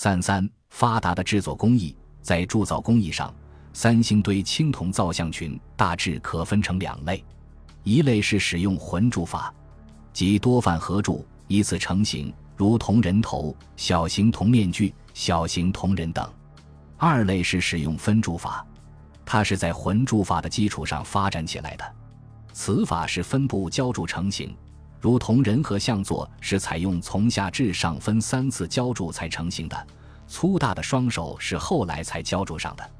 三三发达的制作工艺，在铸造工艺上，三星堆青铜造像群大致可分成两类，一类是使用混铸法，即多范合铸，依次成型，如铜人头、小型铜面具、小型铜人等；二类是使用分铸法，它是在混铸法的基础上发展起来的，此法是分部浇铸成型。如同人和像座是采用从下至上分三次浇铸才成型的，粗大的双手是后来才浇铸上的。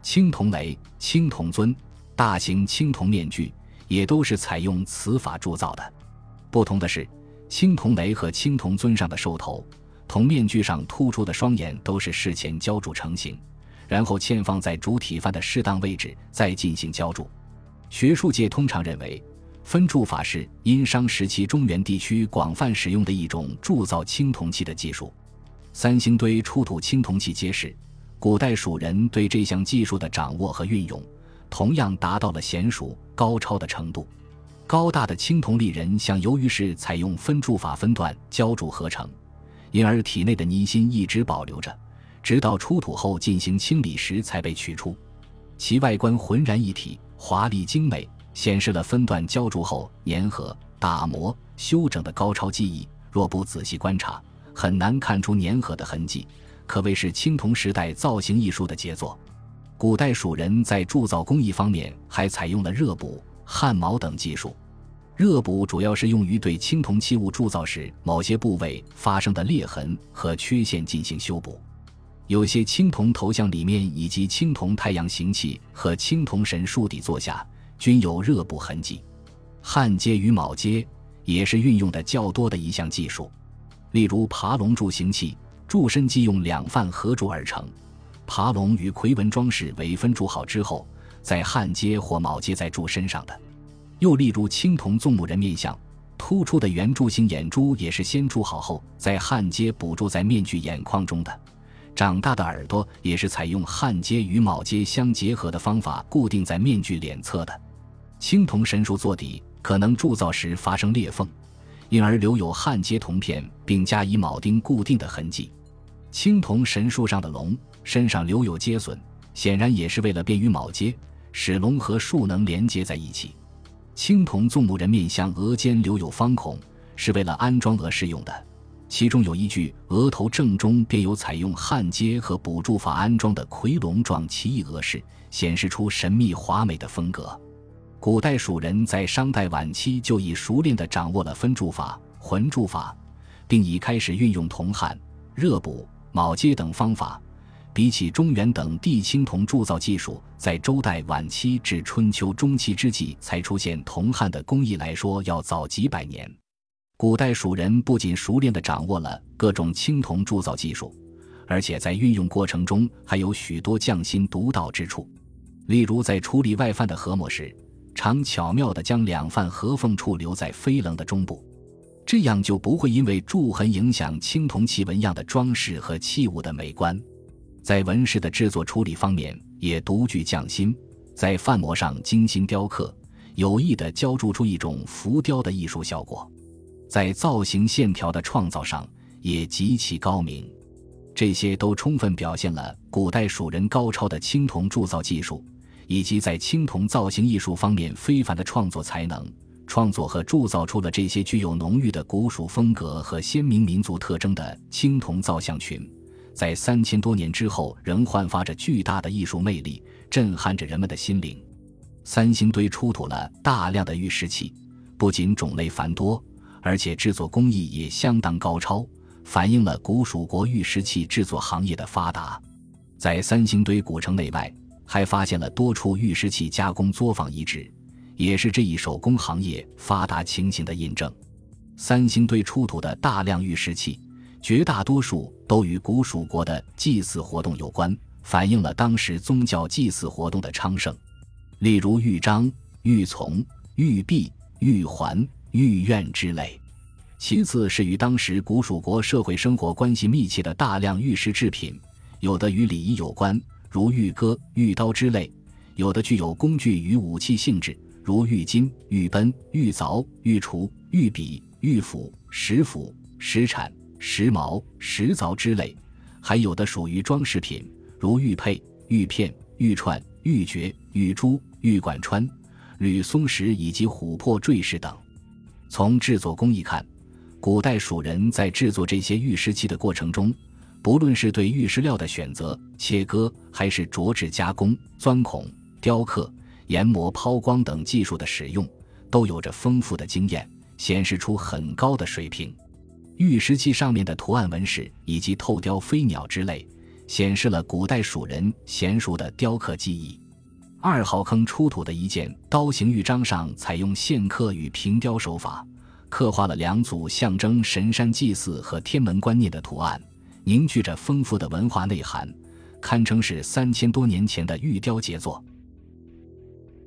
青铜雷、青铜尊、大型青铜面具也都是采用此法铸造的。不同的是，青铜雷和青铜尊上的兽头、铜面具上突出的双眼都是事前浇铸成型，然后嵌放在主体范的适当位置再进行浇铸。学术界通常认为。分铸法是殷商时期中原地区广泛使用的一种铸造青铜器的技术。三星堆出土青铜器揭示，古代蜀人对这项技术的掌握和运用，同样达到了娴熟高超的程度。高大的青铜立人像，由于是采用分铸法分段浇铸合成，因而体内的泥芯一直保留着，直到出土后进行清理时才被取出。其外观浑然一体，华丽精美。显示了分段浇铸后粘合、打磨、修整的高超技艺。若不仔细观察，很难看出粘合的痕迹，可谓是青铜时代造型艺术的杰作。古代蜀人在铸造工艺方面还采用了热补、焊铆等技术。热补主要是用于对青铜器物铸造时某些部位发生的裂痕和缺陷进行修补。有些青铜头像里面以及青铜太阳形器和青铜神树底座下。均有热补痕迹，焊接与铆接也是运用的较多的一项技术。例如，爬龙柱形器柱身即用两范合铸而成，爬龙与夔纹装饰为分铸好之后，再焊接或铆接在柱身上的。又例如，青铜纵目人面像突出的圆柱形眼珠也是先铸好后再焊接补铸在面具眼眶中的。长大的耳朵也是采用焊接与铆接相结合的方法固定在面具脸侧的。青铜神树座底可能铸造时发生裂缝，因而留有焊接铜片并加以铆钉固定的痕迹。青铜神树上的龙身上留有接损，显然也是为了便于铆接，使龙和树能连接在一起。青铜纵目人面像额间留有方孔，是为了安装额饰用的。其中有一具额头正中便有采用焊接和补铸法安装的夔龙状奇异额饰，显示出神秘华美的风格。古代蜀人在商代晚期就已熟练地掌握了分铸法、混铸法，并已开始运用铜焊、热补、铆接等方法。比起中原等地青铜铸造技术在周代晚期至春秋中期之际才出现铜焊的工艺来说，要早几百年。古代蜀人不仅熟练地掌握了各种青铜铸造技术，而且在运用过程中还有许多匠心独到之处。例如，在处理外范的合模时，常巧妙地将两范合缝处留在飞棱的中部，这样就不会因为铸痕影响青铜器纹样的装饰和器物的美观。在纹饰的制作处理方面也独具匠心，在范模上精心雕刻，有意地浇铸出一种浮雕的艺术效果。在造型线条的创造上也极其高明，这些都充分表现了古代蜀人高超的青铜铸造技术。以及在青铜造型艺术方面非凡的创作才能，创作和铸造出了这些具有浓郁的古蜀风格和鲜明民族特征的青铜造像群，在三千多年之后仍焕发着巨大的艺术魅力，震撼着人们的心灵。三星堆出土了大量的玉石器，不仅种类繁多，而且制作工艺也相当高超，反映了古蜀国玉石器制作行业的发达。在三星堆古城内外。还发现了多处玉石器加工作坊遗址，也是这一手工行业发达情形的印证。三星堆出土的大量玉石器，绝大多数都与古蜀国的祭祀活动有关，反映了当时宗教祭祀活动的昌盛。例如玉章、玉琮、玉璧、玉环、玉苑之类。其次是与当时古蜀国社会生活关系密切的大量玉石制品，有的与礼仪有关。如玉戈、玉刀之类，有的具有工具与武器性质，如玉金、玉奔、玉凿、玉锄、玉笔、玉斧、石斧、石铲、石矛、石凿之类；还有的属于装饰品，如玉佩、玉片、玉串、玉珏、玉珠、玉贯穿、铝松石以及琥珀坠饰等。从制作工艺看，古代蜀人在制作这些玉石器的过程中，不论是对玉石料的选择、切割，还是琢制加工、钻孔、雕刻、研磨、抛光等技术的使用，都有着丰富的经验，显示出很高的水平。玉石器上面的图案纹饰以及透雕飞鸟之类，显示了古代蜀人娴熟的雕刻技艺。二号坑出土的一件刀形玉章上，采用线刻与平雕手法，刻画了两组象征神山祭祀和天门观念的图案，凝聚着丰富的文化内涵，堪称是三千多年前的玉雕杰作。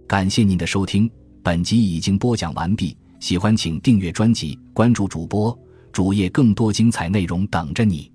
感谢您的收听，本集已经播讲完毕。喜欢请订阅专辑，关注主播。主页更多精彩内容等着你。